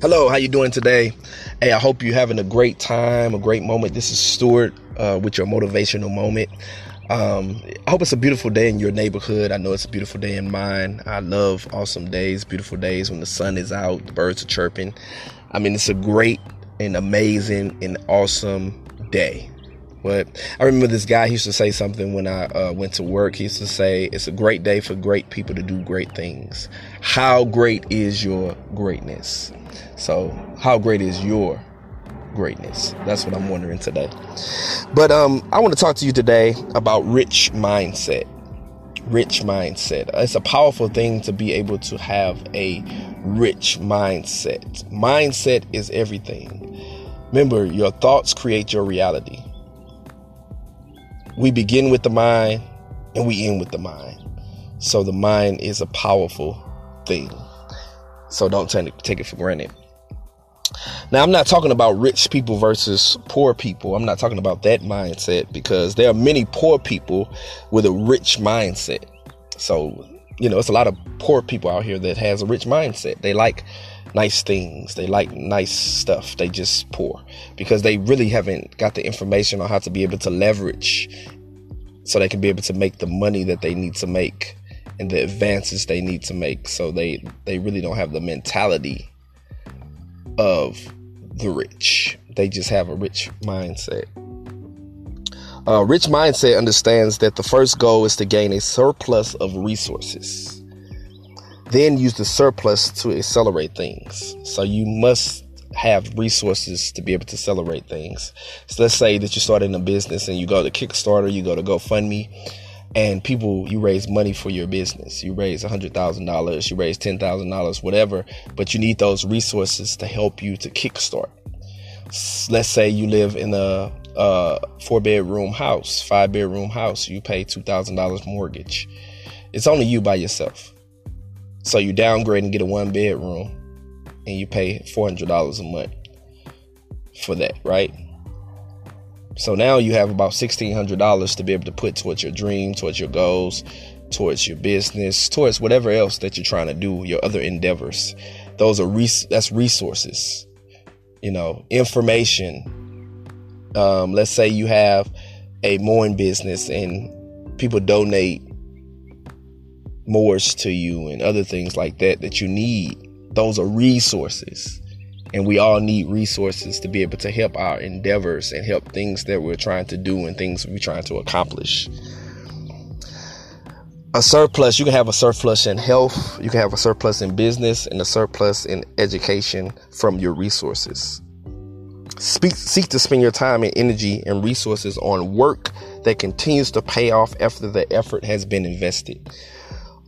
Hello, how you doing today? Hey, I hope you're having a great time, a great moment. This is Stuart uh, with your motivational moment. Um, I hope it's a beautiful day in your neighborhood. I know it's a beautiful day in mine. I love awesome days, beautiful days when the sun is out, the birds are chirping. I mean, it's a great and amazing and awesome day. But I remember this guy used to say something when I uh, went to work. He used to say, It's a great day for great people to do great things. How great is your greatness? So, how great is your greatness? That's what I'm wondering today. But um, I want to talk to you today about rich mindset. Rich mindset. It's a powerful thing to be able to have a rich mindset. Mindset is everything. Remember, your thoughts create your reality. We begin with the mind and we end with the mind. So the mind is a powerful thing. So don't take it for granted. Now, I'm not talking about rich people versus poor people. I'm not talking about that mindset because there are many poor people with a rich mindset. So, you know, it's a lot of poor people out here that has a rich mindset. They like nice things. They like nice stuff. They just poor because they really haven't got the information on how to be able to leverage so they can be able to make the money that they need to make and the advances they need to make. So they they really don't have the mentality of the rich. They just have a rich mindset. A rich mindset understands that the first goal is to gain a surplus of resources then use the surplus to accelerate things. So you must have resources to be able to accelerate things. So let's say that you're starting a business and you go to Kickstarter, you go to GoFundMe, and people, you raise money for your business. You raise $100,000, you raise $10,000, whatever, but you need those resources to help you to kickstart. Let's say you live in a, a four bedroom house, five bedroom house, you pay $2,000 mortgage. It's only you by yourself so you downgrade and get a one bedroom and you pay $400 a month for that, right? So now you have about $1,600 to be able to put towards your dream, towards your goals, towards your business, towards whatever else that you're trying to do, your other endeavors. Those are res- that's resources, you know, information. Um, let's say you have a mowing business and people donate mowers to you and other things like that that you need. Those are resources. And we all need resources to be able to help our endeavors and help things that we're trying to do and things we're trying to accomplish. A surplus, you can have a surplus in health, you can have a surplus in business, and a surplus in education from your resources. Speak, seek to spend your time and energy and resources on work that continues to pay off after the effort has been invested.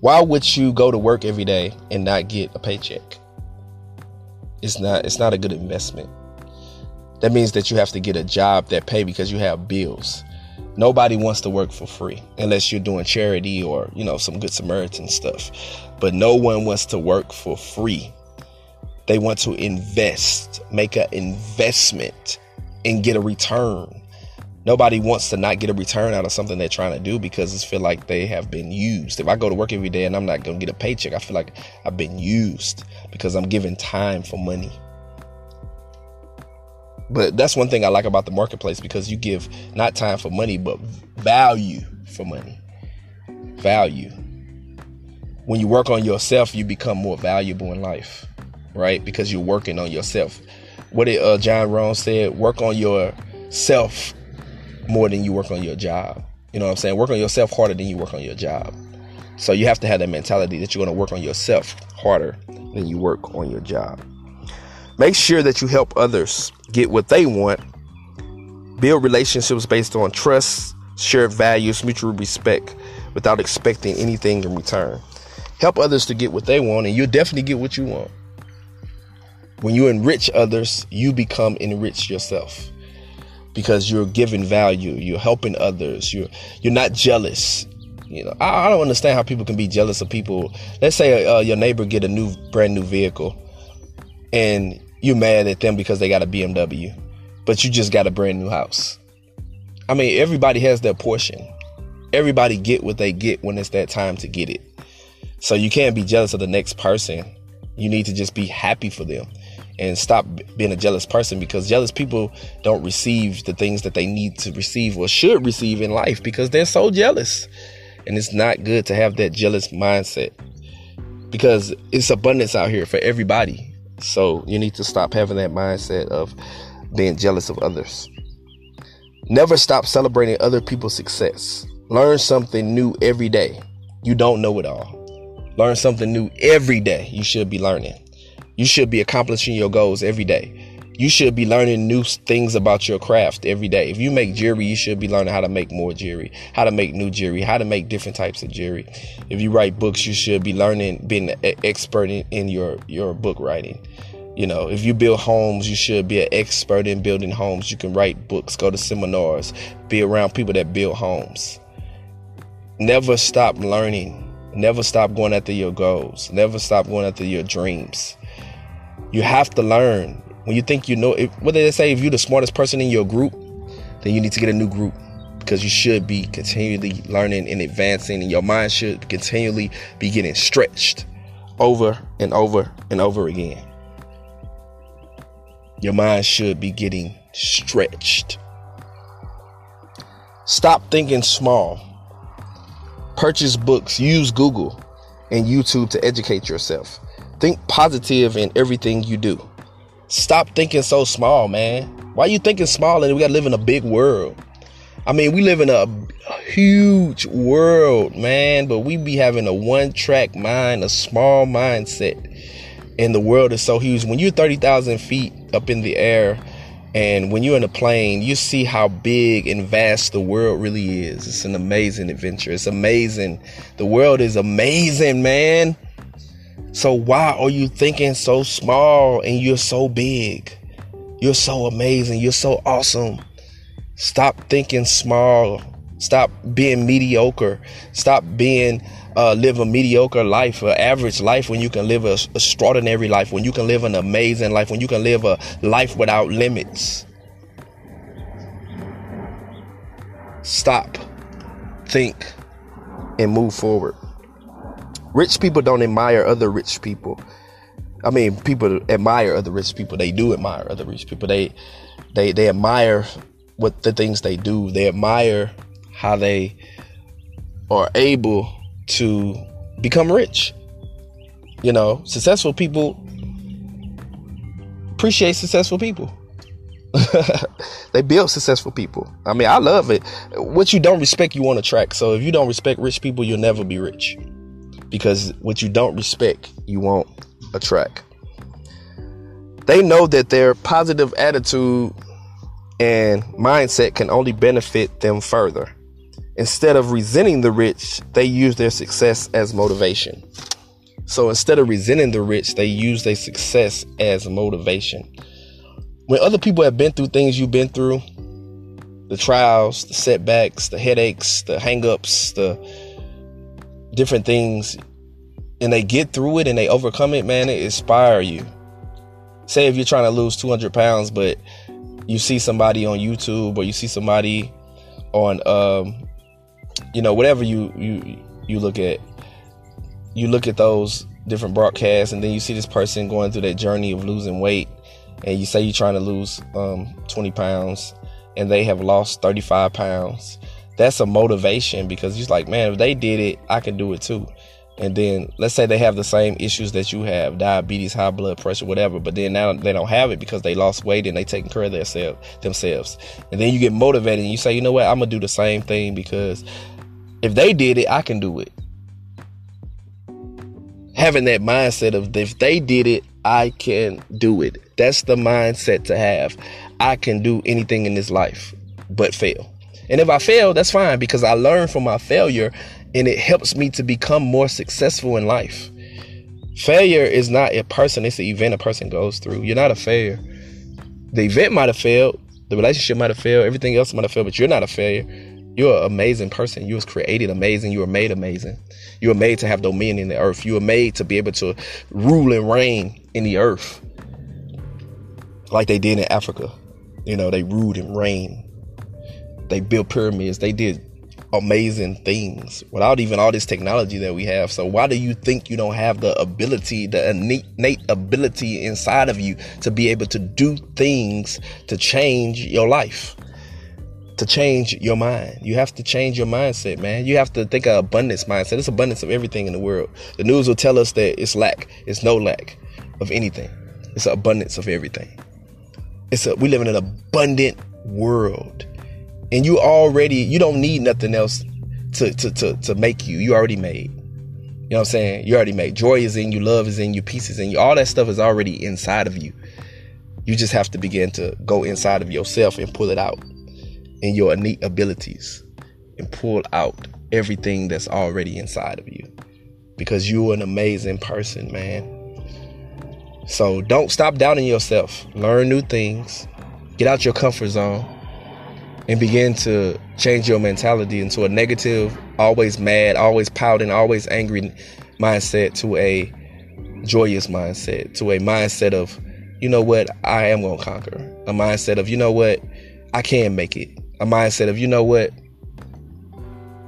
Why would you go to work every day and not get a paycheck? It's not it's not a good investment. That means that you have to get a job that pay because you have bills. Nobody wants to work for free unless you're doing charity or, you know, some good Samaritan stuff. But no one wants to work for free. They want to invest, make an investment and get a return nobody wants to not get a return out of something they're trying to do because it's feel like they have been used. If I go to work every day and I'm not to get a paycheck, I feel like I've been used because I'm giving time for money. But that's one thing I like about the marketplace because you give not time for money, but value for money. Value. When you work on yourself, you become more valuable in life, right? Because you're working on yourself. What did uh, John Rohn said? Work on yourself more than you work on your job. You know what I'm saying? Work on yourself harder than you work on your job. So you have to have that mentality that you're going to work on yourself harder than you work on your job. Make sure that you help others get what they want. Build relationships based on trust, shared values, mutual respect without expecting anything in return. Help others to get what they want, and you'll definitely get what you want. When you enrich others, you become enriched yourself because you're giving value, you're helping others, you're you're not jealous. You know, I, I don't understand how people can be jealous of people. Let's say uh, your neighbor get a new brand new vehicle, and you're mad at them because they got a BMW, but you just got a brand new house. I mean, everybody has their portion. Everybody get what they get when it's that time to get it. So you can't be jealous of the next person. You need to just be happy for them. And stop being a jealous person because jealous people don't receive the things that they need to receive or should receive in life because they're so jealous. And it's not good to have that jealous mindset because it's abundance out here for everybody. So you need to stop having that mindset of being jealous of others. Never stop celebrating other people's success. Learn something new every day. You don't know it all. Learn something new every day. You should be learning. You should be accomplishing your goals every day. You should be learning new things about your craft every day. If you make jewelry, you should be learning how to make more jewelry, how to make new jewelry, how to make different types of jewelry. If you write books, you should be learning, being an expert in, in your, your book writing. You know, if you build homes, you should be an expert in building homes. You can write books, go to seminars, be around people that build homes. Never stop learning. Never stop going after your goals. Never stop going after your dreams. You have to learn. When you think you know, if, what they say? If you're the smartest person in your group, then you need to get a new group because you should be continually learning and advancing, and your mind should continually be getting stretched over and over and over again. Your mind should be getting stretched. Stop thinking small. Purchase books, use Google and YouTube to educate yourself. Think positive in everything you do. Stop thinking so small, man. Why you thinking small and we gotta live in a big world? I mean, we live in a, huge world, man, but we be having a one track mind, a small mindset. And the world is so huge. When you're 30,000 feet up in the air, and when you're in a plane, you see how big and vast the world really is. It's an amazing adventure. It's amazing. The world is amazing, man. So why are you thinking so small and you're so big? You're so amazing. You're so awesome. Stop thinking small. Stop being mediocre. Stop being uh, live a mediocre life, an average life, when you can live a extraordinary life, when you can live an amazing life, when you can live a life without limits. Stop, think, and move forward. Rich people don't admire other rich people. I mean, people admire other rich people. They do admire other rich people. They they they admire what the things they do. They admire how they are able to become rich. You know, successful people appreciate successful people. they build successful people. I mean, I love it. What you don't respect, you want to attract. So if you don't respect rich people, you'll never be rich because what you don't respect, you won't attract. They know that their positive attitude and mindset can only benefit them further. Instead of resenting the rich, they use their success as motivation. So instead of resenting the rich, they use their success as motivation. When other people have been through things you've been through, the trials, the setbacks, the headaches, the hangups, the different things and they get through it and they overcome it, man, it inspire you. Say if you're trying to lose 200 pounds, but you see somebody on YouTube or you see somebody on, um, you know, whatever you you you look at, you look at those different broadcasts, and then you see this person going through that journey of losing weight, and you say you're trying to lose um, 20 pounds, and they have lost 35 pounds that's a motivation because you're like, man, if they did it, I can do it too. And then let's say they have the same issues that you have, diabetes, high blood pressure, whatever, but then now they don't have it because they lost weight and they taking care of themselves themselves. And then you get motivated and you say, you know what, I'm gonna do the same thing because if they did it, I can do it. Having that mindset of if they did it, I can do it. That's the mindset to have. I can do anything in this life but fail. And if I fail, that's fine because I learn from my failure and it helps me to become more successful in life. Failure is not a person, it's an event a person goes through. You're not a failure. The event might have failed, the relationship might have failed, everything else might have failed, but you're not a failure. You're an amazing person. You was created amazing. You were made amazing. You were made to have dominion in the earth. You were made to be able to rule and reign in the earth. Like they did in Africa. You know, they ruled and reigned they built pyramids. They did amazing things without even all this technology that we have. So why do you think you don't have the ability, the innate ability inside of you to be able to do things to change your life? To change your mind. You have to change your mindset, man. You have to think of abundance mindset. It's abundance of everything in the world. The news will tell us that it's lack. It's no lack of anything. It's an abundance of everything. It's a we live in an abundant world and you already you don't need nothing else to to to, to make you. You already made. You know what i'm saying? You already made. Joy is in you love is in you peace is in you. All that stuff is already inside of you. You just have to begin to go inside of yourself and pull it out in your innate abilities and pull out everything that's already inside of you. Because you're an amazing person man. So don't stop doubting yourself. Learn new things. Get out your comfort zone and begin to change your mentality into a negative, always mad, always pouting, always angry mindset to a joyous mindset, to a mindset of, you know what, I am going to conquer. A mindset of, you know what, I can make it. A mindset of, you know what,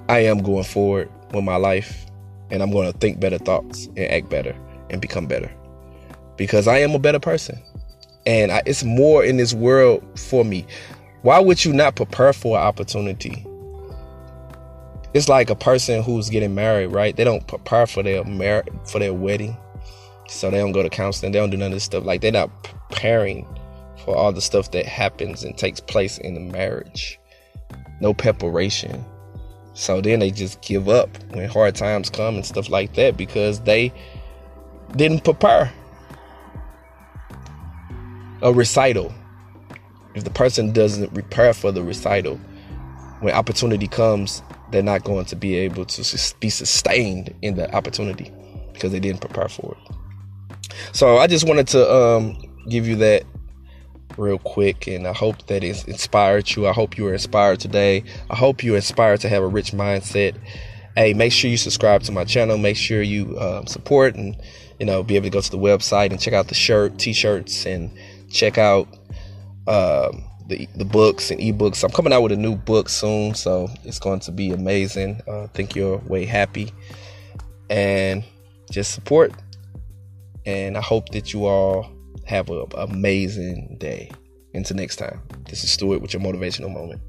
I am going forward with my life and I'm going to think better thoughts and act better and become better because I am a better person. And I, it's more in this world for me. Why would you not prepare for an opportunity? It's like a person who's getting married, right? They don't prepare for their for their wedding. So they don't go to counseling. They don't do none of this stuff. Like they're not preparing for all the stuff that happens and takes place in the marriage. No preparation. So then they just give up when hard times come and stuff like that because they didn't prepare. A recital if the person doesn't prepare for the recital, when opportunity comes, they're not going to be able to be sustained in the opportunity because they didn't prepare for it. So I just wanted to um, give you that real quick, and I hope that it inspired you. I hope you were inspired today. I hope you're inspired to have a rich mindset. Hey, make sure you subscribe to my channel. Make sure you um, support and you know be able to go to the website and check out the shirt, t-shirts, and check out um, the the books and ebooks. I'm coming out with a new book soon, so it's going to be amazing. Uh, think you're way happy, and just support. And I hope that you all have an amazing day. Until next time, this is Stuart with your motivational moment.